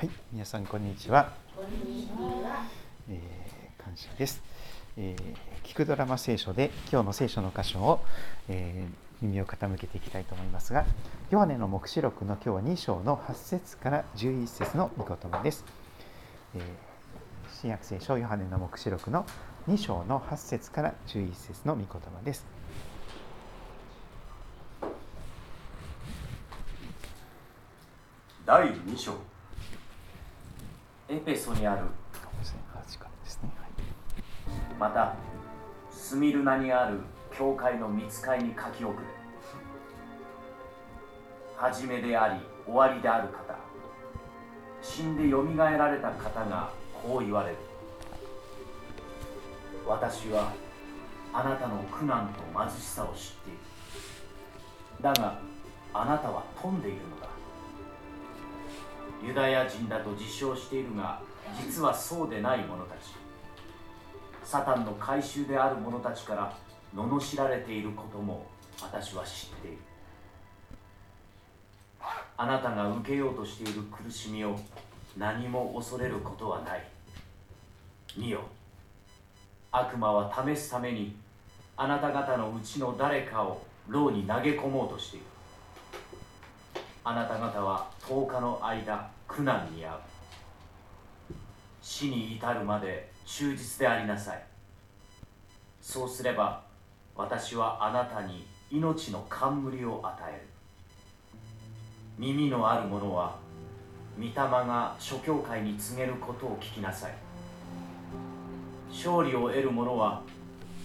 はい、皆さんこんにちは。こんにちは。えー、感謝です、えー。聞くドラマ聖書で今日の聖書の箇所を、えー、耳を傾けていきたいと思いますが、ヨハネの黙示録の今日は2章の8節から11節の御言葉です。えー、新約聖書ヨハネの黙示録の2章の8節から11節の御言葉です。第2章エペソにある。またスミルナにある教会の見つかいに書き送れ。初めであり終わりである方。死んでよみがえられた方がこう言われる。私はあなたの苦難と貧しさを知っている。だがあなたは富んでいるのだユダヤ人だと自称しているが実はそうでない者たち。サタンの回収である者たちから罵られていることも私は知っている。あなたが受けようとしている苦しみを何も恐れることはない。見よ。悪魔は試すためにあなた方のうちの誰かを牢に投げ込もうとしている。あなた方は10日の間苦難に遭う。死に至るまで忠実でありなさい。そうすれば私はあなたに命の冠を与える。耳のある者は御霊が諸教会に告げることを聞きなさい。勝利を得る者は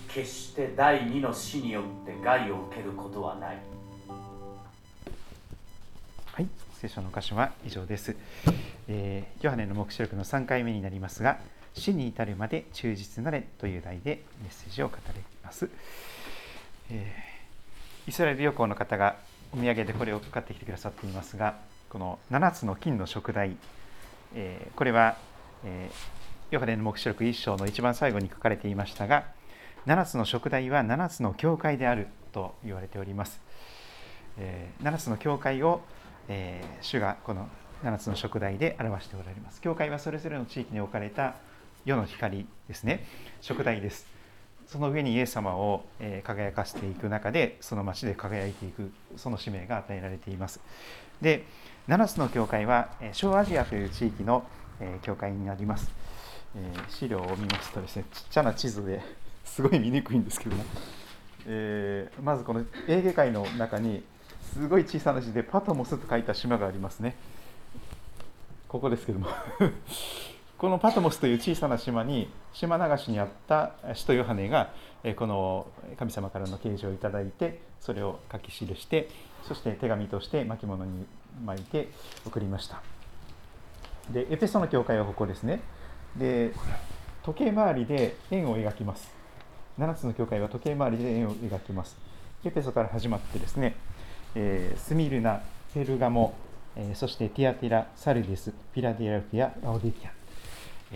決して第二の死によって害を受けることはない。聖書の箇所は以上です、えー、ヨハネの黙示録の3回目になりますが死に至るまで忠実なれという題でメッセージを語ります、えー、イスラエル旅行の方がお土産でこれを買ってきてくださっていますがこの7つの金の食材、えー、これは、えー、ヨハネの黙示録1章の一番最後に書かれていましたが7つの食材は7つの教会であると言われております、えー、7つの教会を、えー、主がこの7つの食材で表しておられます。教会はそれぞれの地域に置かれた世の光ですね。食材です。その上にイエス様を輝かせていく中でその町で輝いていくその使命が与えられています。で7つの教会は小アジアという地域の教会になります。え資料を見ますとですねちっちゃな地図ですごい見にくいんですけども、えー、まずこのエーゲ海の中にすごい小さな字でパトモスと書いた島がありますね。ここですけども。このパトモスという小さな島に島流しにあった使徒ヨハネがこの神様からの啓示をいただいてそれを書き記してそして手紙として巻物に巻いて送りました。でエペソの教会はここですね。で時計回りで円を描きます。7つの教会は時計回りで円を描きます。エペソから始まってですね、えー、スミルナペルガモ、えー、そしてティアティラサルディスフィラデルフィアラオディキア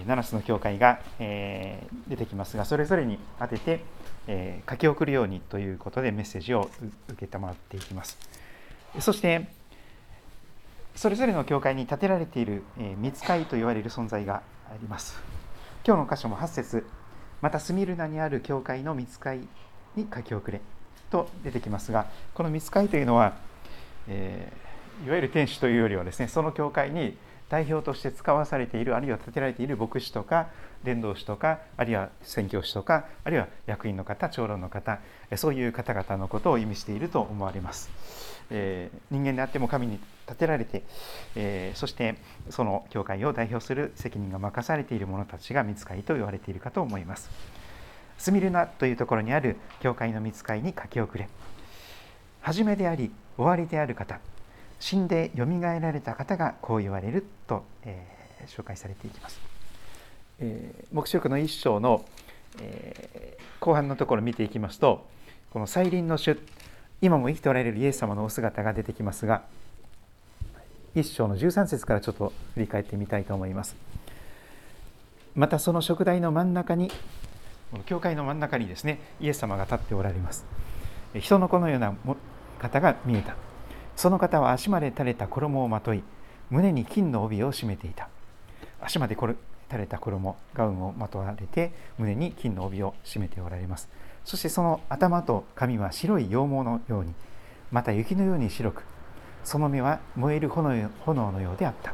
7つの教会が、えー、出てきますがそれぞれに当てて、えー、書き送るようにということでメッセージを受けたまっていきます。そしてそれぞれの教会に建てられている、えー、見つかいと言われる存在があります。今日の箇所も8節。またスミルナにある教会の見つかいに書き送れ。と出てきますがこの見つかいというのは、えー、いわゆる天使というよりはですねその教会に代表として使わされているあるいは建てられている牧師とか伝道師とかあるいは宣教師とかあるいは役員の方長老の方そういう方々のことを意味していると思われます、えー、人間であっても神に立てられて、えー、そしてその教会を代表する責任が任されている者たちが見つかりと言われているかと思います。スミルナというところにある教会の見つかりに書き遅れ初めであり終わりである方死んでよみがえられた方がこう言われると、えー、紹介されていきます。えー、黙示録の一章の、えー、後半のところを見ていきますとこの再臨の主今も生きておられるイエス様のお姿が出てきますが一章の13節からちょっと振り返ってみたいと思います。またその食台の真ん中に教会の真ん中にですねイエス様が立っておられます。人の子のような方が見えた。その方は足まで垂れた衣をまとい胸に金の帯を締めていた足まで垂れた衣ガウンをまとわれて胸に金の帯を締めておられますそしてその頭と髪は白い羊毛のようにまた雪のように白くその目は燃える炎のようであった、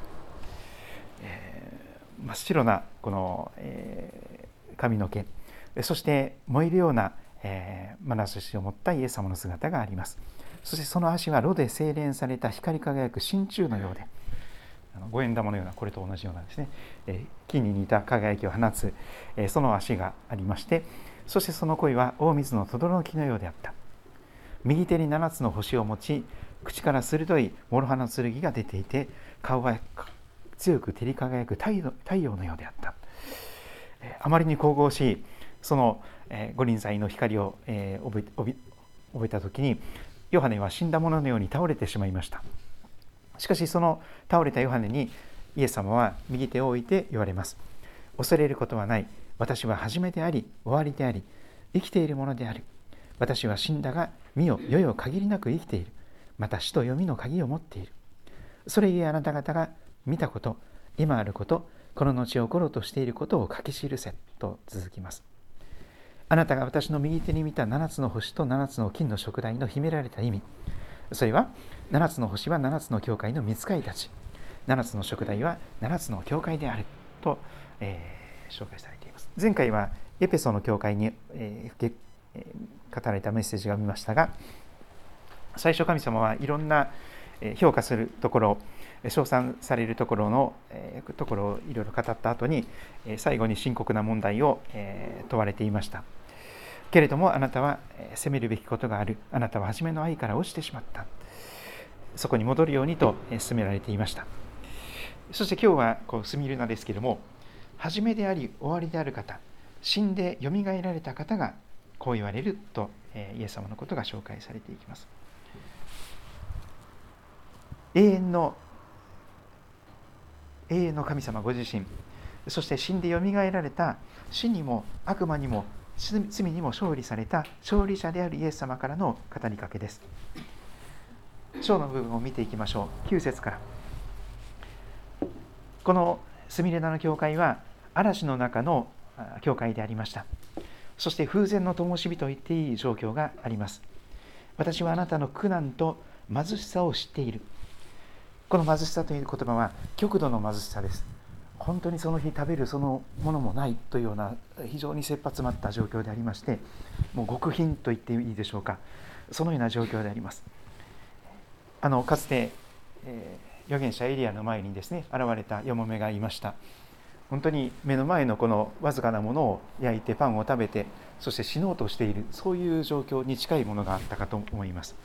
えー、真っ白なこの、えー、髪の毛そして燃えるような、えー、眼差しを持ったイエス様の姿があります。そしてその足は炉で精錬された光り輝く真鍮のようで五円玉のようなこれと同じようなですね、え金に似た輝きを放つ、えその足がありましてそしてその恋は大水の轟の木のようであった。右手に7つの星を持ち口から鋭い諸刃の剣が出ていて顔は強く照り輝く太陽のようであった。あまりに神々しいそのえ五輪祭の光をえ覚えた時にヨハネは死んだ者ののように倒れてしまいました。しかしその倒れたヨハネにイエス様は右手を置いて言われます。恐れることはない。私は初めであり終わりであり生きているものである。私は死んだが身を世よ限りなく生きている。また死と読みの鍵を持っている。それゆえあなた方が見たこと今あることこの後起ころうとしていることを書き記せと続きます。あなたが私の右手に見た7つの星と7つの金の食台の秘められた意味。それは7つの星は7つの教会の見つかりたち。7つの食台は7つの教会であると、えー、紹介されています。前回はエペソの教会に、えー、語られたメッセージが見ましたが最初神様はいろんな評価するところ称賛されるところのところをいろいろ語った後に最後に深刻な問題を問われていました。けれどもあなたは責めるべきことがある。あなたは初めの愛から落ちてしまった。そこに戻るようにと勧められていました。そして今日はこうスミルナですけれども初めであり終わりである方死んでよみがえられた方がこう言われるとイエス様のことが紹介されていきます。永遠の永遠の神様ご自身そして死んでよみがえられた死にも悪魔にも罪にも勝利された勝利者であるイエス様からの語りかけです。章の部分を見ていきましょう。9節から。このスミレナの教会は嵐の中の教会でありました。そして風前の灯火と言っていい状況があります。私はあなたの苦難と貧しさを知っている。この貧しさという言葉は極度の貧しさです。本当にその日食べるそのものもないというような非常に切羽詰まった状況でありましてもう極貧と言っていいでしょうか。そのような状況であります。あのかつて、えー、預言者エリアの前にですね現れたよもめがいました。本当に目の前のこのわずかなものを焼いてパンを食べてそして死のうとしているそういう状況に近いものがあったかと思います。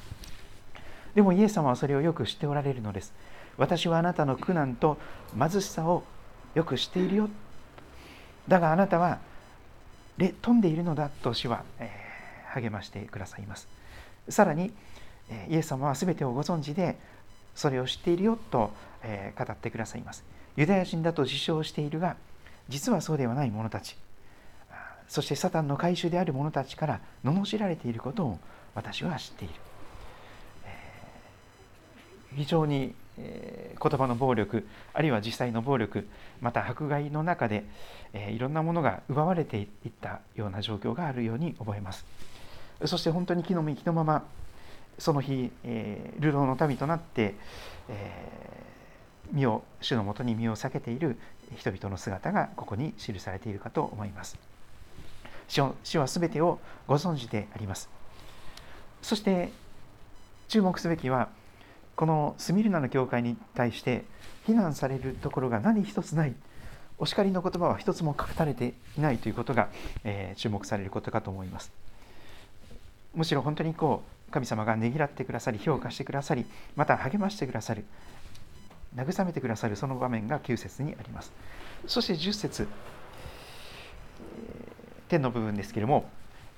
でもイエス様はそれをよく知っておられるのです。私はあなたの苦難と貧しさをよく知っているよ。だがあなたは飛んでいるのだと主は、え、励ましてくださいます。さらにイエス様は全てをご存知でそれを知っているよと、え、語ってくださいます。ユダヤ人だと自称しているが実はそうではない者たち。そしてサタンの回収である者たちから罵られていることを私は知っている、非常に、え、言葉の暴力あるいは実際の暴力また迫害の中で、え、いろんなものが奪われていったような状況があるように思えます。そして本当に木の実木のままその日、えー、流浪の民となって、え身を主のもとに身を避けている人々の姿がここに記されているかと思います。主は全てをご存知であります。そして注目すべきはこのスミルナの教会に対して非難されるところが何一つない。お叱りの言葉は一つも書かれていないということが、えー、注目されることかと思います。むしろ本当にこう神様がねぎらってくださり評価してくださりまた励ましてくださる慰めてくださるその場面が9節にあります。そして10節天の部分ですけれども、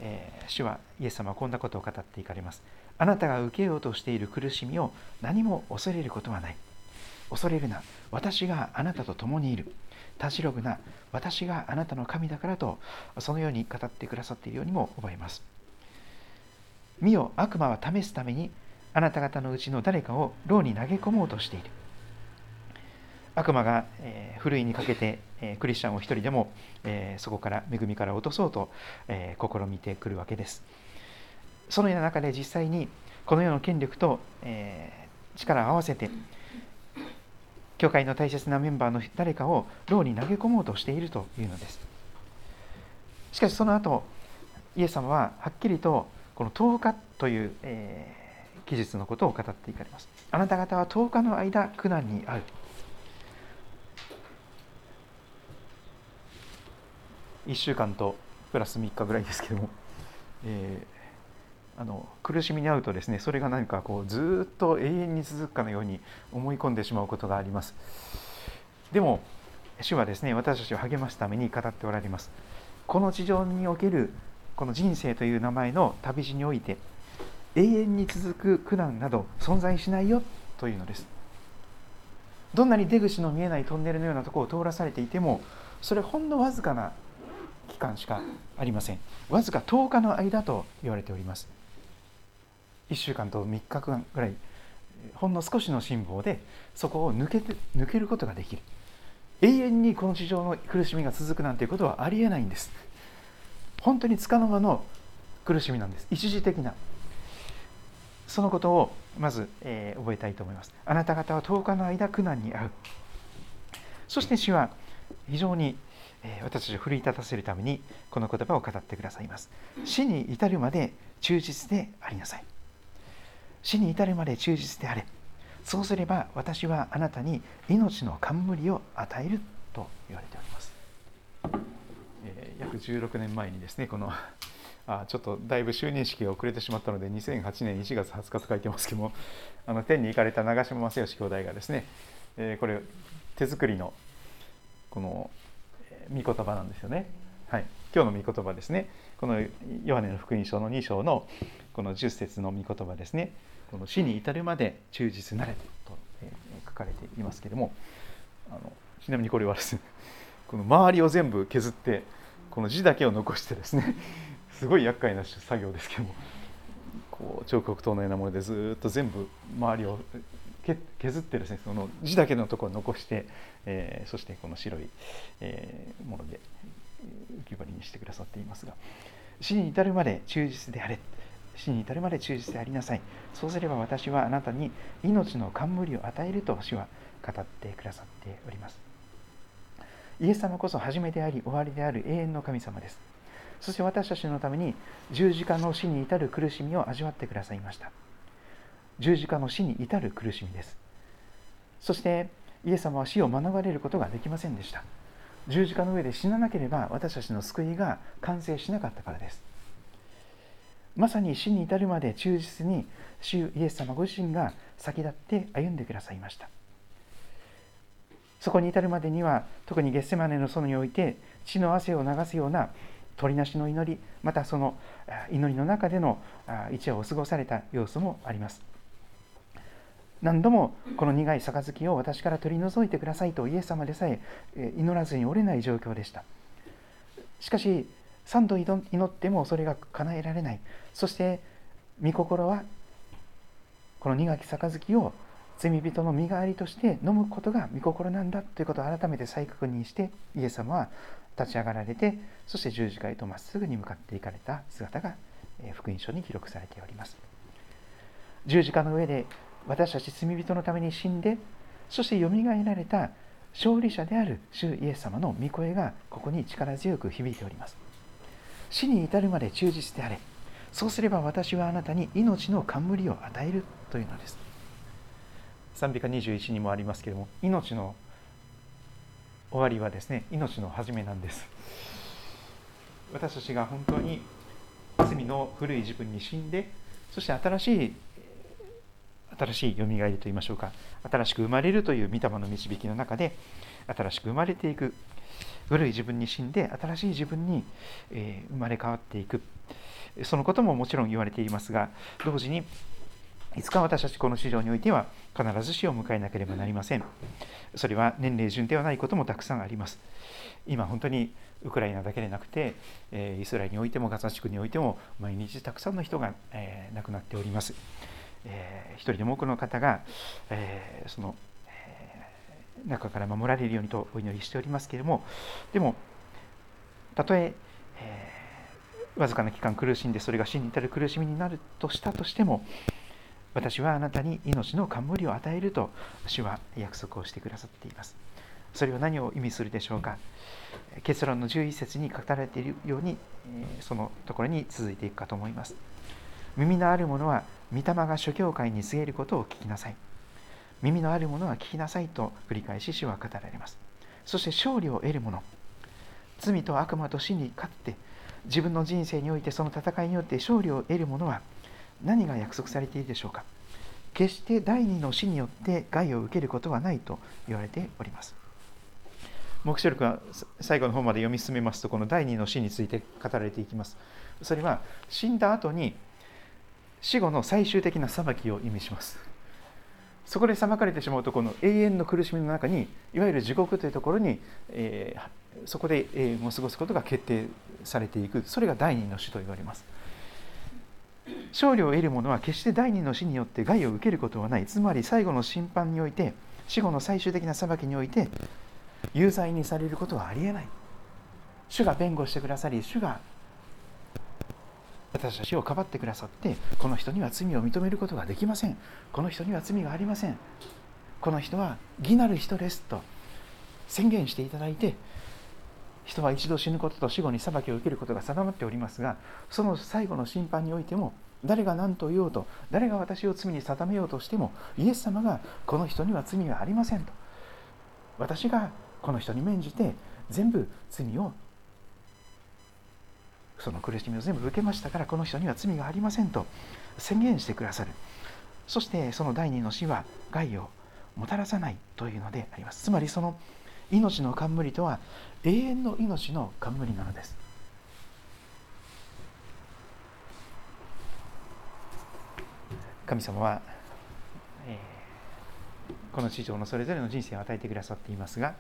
え、主はイエス様はこんなことを語っていかれます。あなたが受けようとしている苦しみを何も恐れることはない。恐れるな私があなたと共にいる。たじろぐな私があなたの神だからとそのように語ってくださっているようにも思います。見よ悪魔は試すためにあなた方のうちの誰かを牢に投げ込もうとしている。悪魔が、えー、ふるいにかけて、えー、クリスチャンを一人でも、えー、そこから恵みから落とそうと、え、試みてくるわけです。そのような中で実際にこの世の権力と、え、力を合わせて教会の大切なメンバーの誰かを牢に投げ込もうとしているというのです。しかしその後イエス様ははっきりとこの10日という、え、記述のことを語っていかれます。あなた方は10日の間苦難に遭う1週間とプラス3日ぐらいですけども、えー、あの苦しみに遭うとですねそれが何かこうずっと永遠に続くかのように思い込んでしまうことがあります。でも主はですね私たちを励ますために語っておられます。この地上におけるこの人生という名前の旅路において永遠に続く苦難など存在しないよというのです。どんなに出口の見えないトンネルのようなところを通らされていてもそれほんのわずかな期間しかありません。わずか10日の間と言われております。1週間と3日間ぐらいほんの少しの辛抱でそこを抜けて抜けることができる。永遠にこの地上の苦しみが続くなんていうことはありえないんです。本当につかの間の苦しみなんです。一時的な。そのことをまず、えー、覚えたいと思います。あなた方は10日の間苦難に遭う。そして主は非常に私たちを奮い立たせるためにこの言葉を語ってくださいます。死に至るまで忠実でありなさい。死に至るまで忠実であれ。そうすれば私はあなたに命の冠を与えると言われております、えー、約16年前にですねこの あちょっとだいぶ就任式が遅れてしまったので2008年1月20日と書いてますけども あの天に行かれた長嶋正義兄弟がですね、えー、これ手作りのこの御言葉なんですよね。はい、今日の御言葉ですね。このヨハネの福音書の2章のこの10節の御言葉ですね。この死に至るまで忠実なれと、書かれていますけれども、あのちなみにこれはですね、この周りを全部削ってこの字だけを残してですね、すごい厄介な作業ですけども、こう彫刻刀のようなものでずっと全部周りを削ってですねその字だけのところを残して、えー、そしてこの白い、えー、もので浮き彫りにしてくださっていますが死に至るまで忠実であれ死に至るまで忠実でありなさい。そうすれば私はあなたに命の冠を与えると主は語ってくださっております。イエス様こそ初めであり終わりである永遠の神様です。そして私たちのために十字架の死に至る苦しみを味わってくださいました。十字架の死に至る苦しみです。そしてイエス様は死を免れることができませんでした。十字架の上で死ななければ私たちの救いが完成しなかったからです。まさに死に至るまで忠実に主イエス様ご自身が先立って歩んでくださいました。そこに至るまでには特にゲッセマネの園において血の汗を流すような鳥なしの祈りまたその祈りの中での一夜を過ごされた様子もあります。何度もこの苦い杯を私から取り除いてくださいとイエス様でさえ祈らずに折れない状況でした。しかし3度祈ってもそれが叶えられない。そして御心はこの苦き杯を罪人の身代わりとして飲むことが御心なんだということを改めて再確認してイエス様は立ち上がられてそして十字架へとまっすぐに向かっていかれた姿が福音書に記録されております。十字架の上で私たち罪人のために死んでそしてよみがえられた勝利者である主イエス様の御声がここに力強く響いております。死に至るまで忠実であれそうすれば私はあなたに命の冠を与えるというのです。賛美歌21にもありますけれども命の終わりはですね命の始めなんです。私たちが本当に罪の古い自分に死んでそして新しい新しいよみがえりといいましょうか。新しく生まれるという御霊の導きの中で新しく生まれていく。古い自分に死んで新しい自分に、え生まれ変わっていく。そのことももちろん言われていますが同時にいつか私たちこの市場においては必ず死を迎えなければなりません。それは年齢順ではないこともたくさんあります。今本当にウクライナだけでなくてイスラエルにおいてもガザ地区においても毎日たくさんの人が亡くなっております。えー、一人でも多くの方が、えー、その、え中から守られるようにとお祈りしておりますけれどもでもたとええー、わずかな期間苦しんでそれが死に至る苦しみになるとしたとしても私はあなたに命の冠を与えると主は約束をしてくださっています。それは何を意味するでしょうか。結論の11節に書かれているようにそのところに続いていくかと思います。耳のある者は御霊が諸教会に告げることを聞きなさい。耳のある者は聞きなさいと繰り返し主は語られます。そして勝利を得る者罪と悪魔と死に勝って自分の人生においてその戦いによって勝利を得る者は何が約束されているでしょうか。決して第二の死によって害を受けることはないと言われております。黙示録は最後の方まで読み進めますとこの第二の死について語られていきます。それは死んだ後に死後の最終的な裁きを意味します。そこで裁かれてしまうとこの永遠の苦しみの中にいわゆる地獄というところに、えー、そこで永遠を過ごすことが決定されていく。それが第二の死と言われます。勝利を得る者は決して第二の死によって害を受けることはない。つまり最後の審判において死後の最終的な裁きにおいて有罪にされることはありえない。主が弁護してくださり主が私たちをかばってくださってこの人には罪を認めることができません。この人には罪がありません。この人は義なる人ですと宣言していただいて人は一度死ぬことと死後に裁きを受けることが定まっておりますがその最後の審判においても誰が何と言おうと誰が私を罪に定めようとしてもイエス様がこの人には罪がありませんと。私がこの人に免じて全部罪をその苦しみを全部受けましたからこの人には罪がありませんと宣言してくださる。そしてその第二の死は害をもたらさないというのであります。つまりその命の冠とは永遠の命の冠なのです。神様は、え、この地上のそれぞれの人生を与えてくださっていますが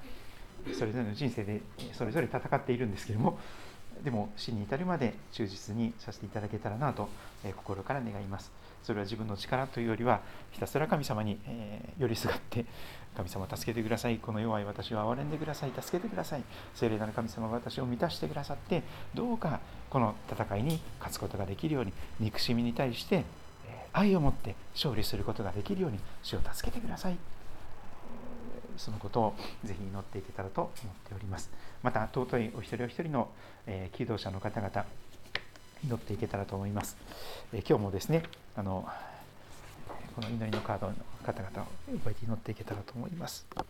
それぞれの人生でそれぞれ戦っているんですけれどもでも死に至るまで忠実にさせていただけたらなと、え心から願います。それは自分の力というよりはひたすら神様に、え寄りすがって神様助けてください。この弱い私を憐れんでください。助けてください。聖霊なる神様は私を満たしてくださってどうかこの戦いに勝つことができるように憎しみに対して愛を持って勝利することができるように主を助けてください。そのことをぜひ祈っていけたらと思っております。また尊いお一人お一人の、えー、祈祷者の方々祈っていけたらと思います、えー、今日もですねあのこの祈りのカードの方々を覚えて祈っていけたらと思います。